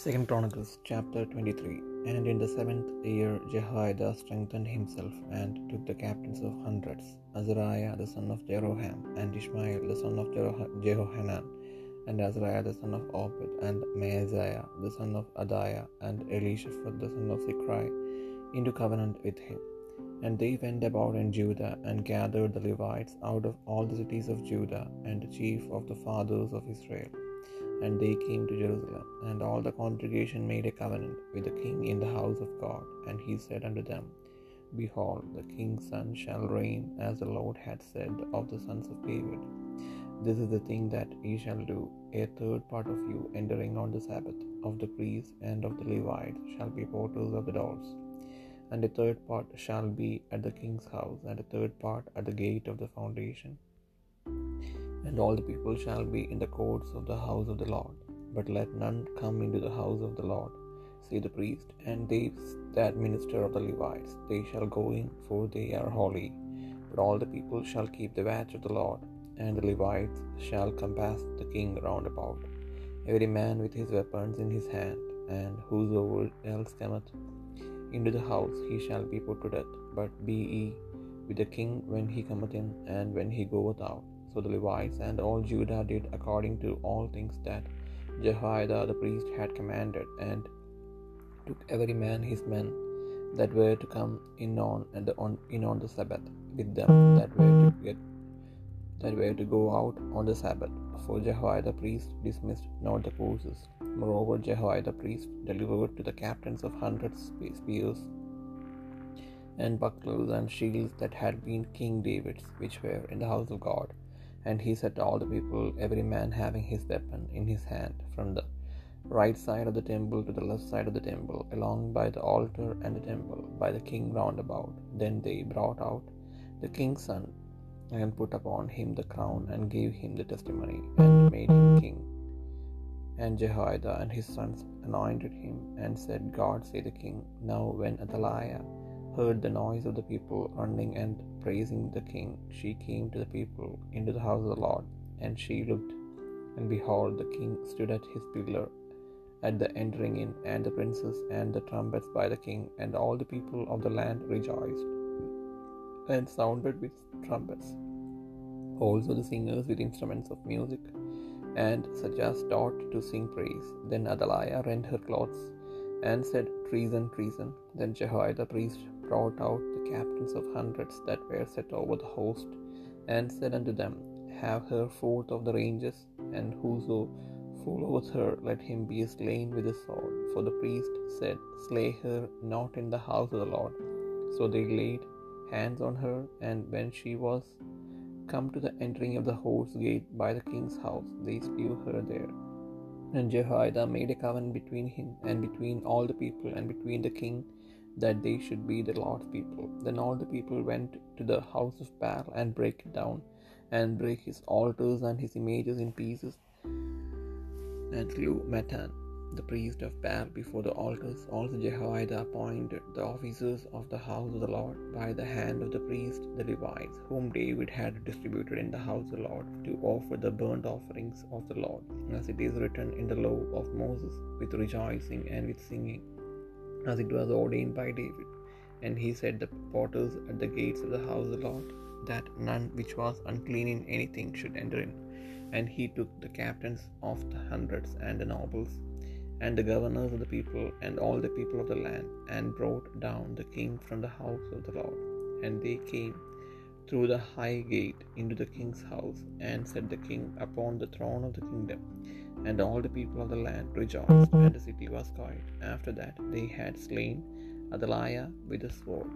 Second Chronicles chapter 23 And in the seventh year Jehoiada strengthened himself and took the captains of hundreds, Azariah the son of Jeroham, and Ishmael the son of Jeroh- Jehohanan, and Azariah the son of Obed, and Maaseiah the son of Adaiah, and Elishaphat the son of Zichri, into covenant with him. And they went about in Judah and gathered the Levites out of all the cities of Judah, and the chief of the fathers of Israel. And they came to Jerusalem, and all the congregation made a covenant with the king in the house of God. And he said unto them, Behold, the king's son shall reign as the Lord had said of the sons of David. This is the thing that ye shall do. A third part of you entering on the Sabbath of the priests and of the Levites shall be porters of the doors. And a third part shall be at the king's house, and a third part at the gate of the foundation. And all the people shall be in the courts of the house of the Lord. But let none come into the house of the Lord, say the priest, and they that minister of the Levites. They shall go in, for they are holy. But all the people shall keep the watch of the Lord, and the Levites shall compass the king round about, every man with his weapons in his hand, and whosoever else cometh into the house, he shall be put to death. But be ye with the king when he cometh in, and when he goeth out. So the Levites and all Judah did according to all things that Jehoiada the priest had commanded, and took every man his men that were to come in on and the, on in on the Sabbath with them that were to get that were to go out on the Sabbath. For Jehoiada the priest dismissed not the courses. Moreover, Jehoiada the priest delivered to the captains of hundreds spears and bucklers and shields that had been King David's, which were in the house of God. And he said to all the people, every man having his weapon in his hand, from the right side of the temple to the left side of the temple, along by the altar and the temple, by the king round about. Then they brought out the king's son, and put upon him the crown, and gave him the testimony, and made him king. And Jehoiada and his sons anointed him, and said, God say the king. Now when Athaliah heard the noise of the people running and praising the king, she came to the people into the house of the Lord. And she looked, and behold, the king stood at his pillar at the entering in, and the princes and the trumpets by the king, and all the people of the land rejoiced, and sounded with trumpets. Also the singers with instruments of music, and such as taught to sing praise. Then Athaliah rent her clothes, and said, Treason, treason. Then Jehoiada the priest brought out the captains of hundreds that were set over the host, and said unto them, Have her forth of the ranges, and whoso followeth her, let him be slain with the sword. For the priest said, Slay her not in the house of the Lord. So they laid hands on her, and when she was come to the entering of the horse gate by the king's house, they slew her there. And Jehoiada made a covenant between him and between all the people and between the king that they should be the Lord's people. Then all the people went to the house of Baal and brake it down, and brake his altars and his images in pieces, and slew Mattan, the priest of Baal, before the altars. Also Jehoiada appointed the officers of the house of the Lord by the hand of the priests, the Levites, whom David had distributed in the house of the Lord, to offer the burnt offerings of the Lord, as it is written in the law of Moses, with rejoicing and with singing, as it was ordained by David. And he set the porters at the gates of the house of the Lord, that none which was unclean in anything should enter in. And he took the captains of the hundreds and the nobles, and the governors of the people, and all the people of the land, and brought down the king from the house of the Lord. And they came through the high gate into the king's house, and set the king upon the throne of the kingdom. And all the people of the land rejoiced, and the city was quiet. After that they had slain Adaliah with a sword.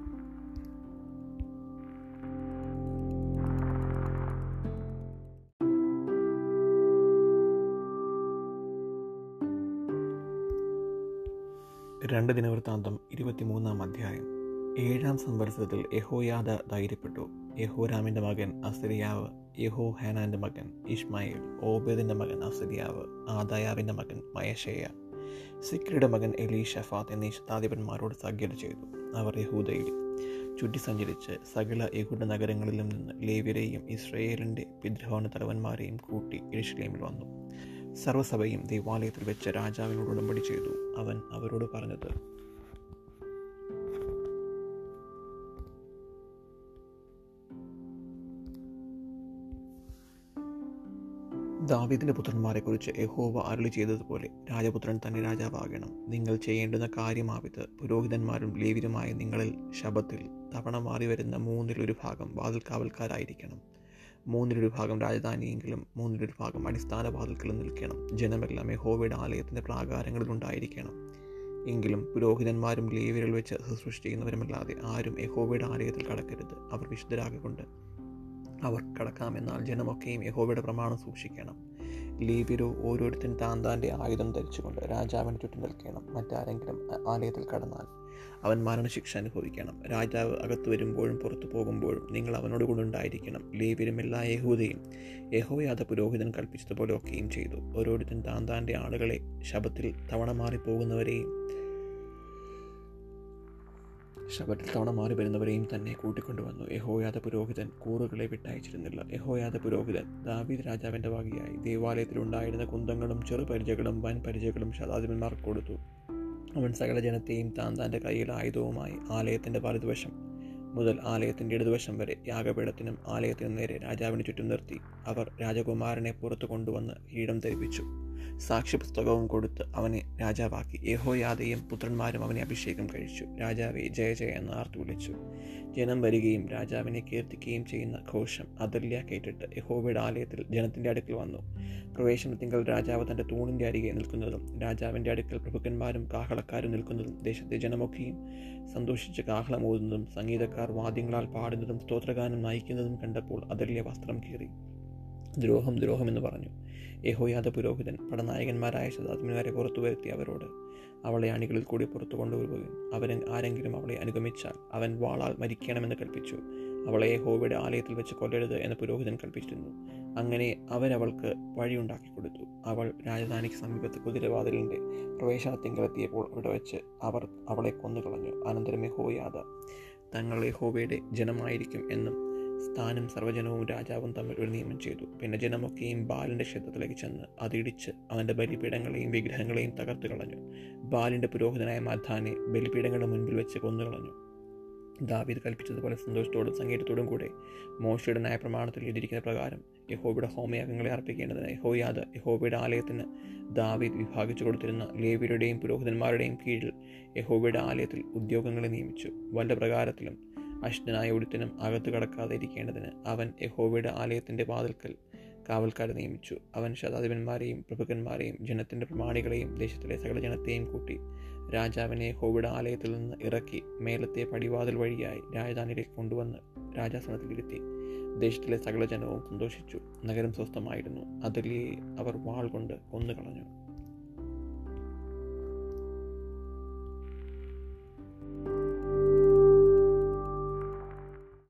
രണ്ട് ദിനവൃത്താന്തം ഇരുപത്തിമൂന്നാം അധ്യായം ഏഴാം സംവത്സരത്തിൽ യഹോയാദ ധൈര്യപ്പെട്ടു യഹോരാമിന്റെ മകൻ അസരിയാവ് യഹോ ഹാനാന്റെ മകൻ ഇഷ്മായിൽ ഓബേദിന്റെ മകൻ അസരിയാവ് ആദായാവിന്റെ മകൻ മയശേയ സിക്രിയുടെ മകൻ എലി ഷഫാത്ത് എന്നീ ശതാധിപന്മാരോട് സഖ്യത ചെയ്തു. അവർ യഹൂദയിൽ ചുറ്റി സഞ്ചരിച്ച് സകല യഹൂദ നഗരങ്ങളിലും നിന്ന് ലേവ്യരെയും ഇസ്രയേലിന്റെ പിദ്രോഹണ തലവന്മാരെയും കൂട്ടി എരുഷലേമിൽ വന്നു. സർവസഭയും ദേവാലയത്തിൽ വെച്ച് രാജാവിനോട് ഉടമ്പടി ചെയ്തു. അവൻ അവരോട് പറഞ്ഞത് ദാവീദിന്റെ പുത്രന്മാരെക്കുറിച്ച് യഹോവ അരുളി ചെയ്തതുപോലെ രാജപുത്രൻ തന്നെ രാജാവാകണം. നിങ്ങൾ ചെയ്യേണ്ടുന്ന കാര്യമാവിത് പുരോഹിതന്മാരും ലേവിരുമായ നിങ്ങളിൽ ശബത്തിൽ തവണ മാറി വരുന്ന മൂന്നിലൊരു ഭാഗം വാതിൽക്കാവൽക്കാരായിരിക്കണം മൂന്നിലൊരു ഭാഗം രാജധാനിയെങ്കിലും മൂന്നിലൊരു ഭാഗം അടിസ്ഥാന വാതിൽക്കലും നിൽക്കണം. ജനമെല്ലാം യഹോവയുടെ ആലയത്തിന്റെ പ്രാകാരങ്ങളിലുണ്ടായിരിക്കണം എങ്കിലും പുരോഹിതന്മാരും ലേവിരൽ വെച്ച് സൃഷ്ടിക്കുന്നവരുമല്ലാതെ ആരും യഹോവയുടെ ആലയത്തിൽ കടക്കരുത്. അവർ വിശുദ്ധരാകൊണ്ട് അവർ കടക്കാമെന്നാൽ ജനമൊക്കെയും യഹോവയുടെ പ്രമാണം സൂക്ഷിക്കണം. ലേവ്യരോ ഓരോരുത്തൻ താൻ താന്റെ ആയുധം ധരിച്ചുകൊണ്ട് രാജാവിന് ചുറ്റും നിൽക്കണം. മറ്റാരെങ്കിലും ആലയത്തിൽ കടന്നാൽ അവൻ മരണശിക്ഷ അനുഭവിക്കണം. രാജാവ് അകത്ത് വരുമ്പോഴും പുറത്തു പോകുമ്പോഴും നിങ്ങൾ അവനോട് കൂടെ ഉണ്ടായിരിക്കണം. ലേവ്യരും എല്ലാ യഹൂദയും യഹോയാത പുരോഹിതൻ കൽപ്പിച്ചതുപോലെ ഒക്കെയും ചെയ്തു. ഓരോരുത്തൻ താൻ താന്റെ ആളുകളെ ശബത്തിൽ തവണ മാറിപ്പോകുന്നവരെയും ശബത്തിൽ തവണ മാറി വരുന്നവരെയും തന്നെ കൂട്ടിക്കൊണ്ടുവന്നു. യഹോയാദ പുരോഹിതൻ കൂറുകളെ വിട്ടയച്ചിരുന്നില്ല. യഹോയാദ പുരോഹിതൻ ദാവീദ് രാജാവിന്റെ വകയായി ദേവാലയത്തിലുണ്ടായിരുന്ന കുന്തങ്ങളും ചെറുപരിചകളും വൻ പരിചകളും ശതാധിപന്മാർക്ക് കൊടുത്തു. അവൻ സകല ജനത്തെയും താൻ തന്റെ കയ്യിൽ ആയുധവുമായി ആലയത്തിന്റെ വലതുവശം മുതൽ ആലയത്തിന്റെ ഇടതുവശം വരെ യാഗപീഠത്തിനും ആലയത്തിനും നേരെ രാജാവിന് ചുറ്റും നിർത്തി. അവർ രാജകുമാരനെ പുറത്തു കൊണ്ടുവന്ന് ഈടം ധരിപ്പിച്ചു സാക്ഷ്യപുസ്തകവും കൊടുത്ത് അവനെ രാജാവാക്കി. യഹോയാദയും പുത്രന്മാരും അവനെ അഭിഷേകം കഴിച്ചു. രാജാവെ ജയ ജയ എന്ന് ആർത്തു വിളിച്ചു. ജനം വരികയും രാജാവിനെ കീർത്തിക്കുകയും ചെയ്യുന്ന ഘോഷം അതല്യ കേട്ടിട്ട് യഹോവയുടെ ആലയത്തിൽ ജനത്തിന്റെ അടുക്കൽ വന്നു. പ്രവേശനത്തിങ്കൽ രാജാവ് തന്റെ തൂണിന്റെ അരികെ നിൽക്കുന്നതും രാജാവിന്റെ അടുക്കൽ പ്രഭുക്കന്മാരും കാഹളക്കാരും നിൽക്കുന്നതും ദേശത്തെ ജനമൊക്കെയും സന്തോഷിച്ച് കാഹളമോതുന്നതും സംഗീതക്കാർ വാദ്യങ്ങളാൽ പാടുന്നതും സ്തോത്രഗാനം നയിക്കുന്നതും കണ്ടപ്പോൾ അതല്യ വസ്ത്രം കീറി. ദ്രോഹം ദ്രോഹം എന്ന് പറഞ്ഞു. യഹോയാദ പുരോഹിതൻ പടനായകന്മാരായ ശതാത്മന്മാരെ പുറത്തു വരുത്തി അവരോട് അവളെ അണികളിൽ കൂടി പുറത്തു കൊണ്ടുവരുകയും അവൻ ആരെങ്കിലും അവളെ അനുഗമിച്ചാൽ അവൻ വാളാൽ മരിക്കണമെന്ന് കൽപ്പിച്ചു. അവളെ യഹോവയുടെ ആലയത്തിൽ വെച്ച് കൊല്ലരുത് എന്ന് പുരോഹിതൻ കൽപ്പിച്ചിരുന്നു. അങ്ങനെ അവരവൾക്ക് വഴിയുണ്ടാക്കി കൊടുത്തു. അവൾ രാജധാനിക്ക് സമീപത്ത് കുതിരവാതിലിന്റെ പ്രവേശനത്തിങ്കലെത്തിയപ്പോൾ അവിടെ വെച്ച് അവർ അവളെ കൊന്നു കളഞ്ഞു അനന്തരം യഹോയാദ തങ്ങൾ യഹോവയുടെ ജനമായിരിക്കും എന്നും സ്ഥാനം സർവജനവും രാജാവും തമ്മിൽ ഒരു നിയമം ചെയ്തു. പിന്നെ ജനമൊക്കെയും ബാലിന്റെ ക്ഷേത്രത്തിലേക്ക് ചെന്ന് അതിടിച്ച് അവന്റെ ബലിപീഠങ്ങളെയും വിഗ്രഹങ്ങളെയും തകർത്ത് കളഞ്ഞു. ബാലിന്റെ പുരോഹിതനായ മധാനെ ബലിപീഠങ്ങളുടെ മുൻപിൽ വെച്ച് കൊന്നുകളഞ്ഞു ദാവീദ് കൽപ്പിച്ചതുപോലെ സന്തോഷത്തോടും സംഗീതത്തോടും കൂടെ മോശയുടെ ന്യായപ്രമാണത്തിൽ എഴുതിയിരിക്കുന്ന പ്രകാരം യഹോബയുടെ ഹോമയാഗങ്ങളെ അർപ്പിക്കേണ്ടതിന് യഹോയാദ് യഹോബയുടെ ആലയത്തിന് ദാവീദ് വിഭാഗിച്ചു കൊടുത്തിരുന്ന ലേവിയരുടെയും പുരോഹിതന്മാരുടെയും കീഴിൽ യഹോബയുടെ ആലയത്തിൽ ഉദ്യോഗങ്ങളെ നിയമിച്ചു. വല്ല പ്രകാരത്തിലും അഷ്ടനായ ഒരുത്തിനും അകത്തു കടക്കാതെ ഇരിക്കേണ്ടതിന് അവൻ യഹോവയുടെ ആലയത്തിന്റെ വാതിൽക്കൽ കാവൽക്കാരെ നിയമിച്ചു. അവൻ ശതാധിപന്മാരെയും പ്രഭുക്കന്മാരെയും ജനത്തിന്റെ പ്രമാണികളെയും ദേശത്തിലെ സകല ജനത്തെയും കൂട്ടി രാജാവിനെ യഹോവയുടെ ആലയത്തിൽ നിന്ന് ഇറക്കി മേലത്തെ പടിവാതിൽ വഴിയായി രാജധാനിയിലേക്ക് കൊണ്ടുവന്ന് രാജാസനത്തിലിരുത്തി ദേശത്തിലെ സകല ജനവും സന്തോഷിച്ചു. നഗരം സ്വസ്ഥമായിരുന്നു. അതിലെ അവർ വാൾ കൊണ്ട് കൊന്നുകളഞ്ഞു.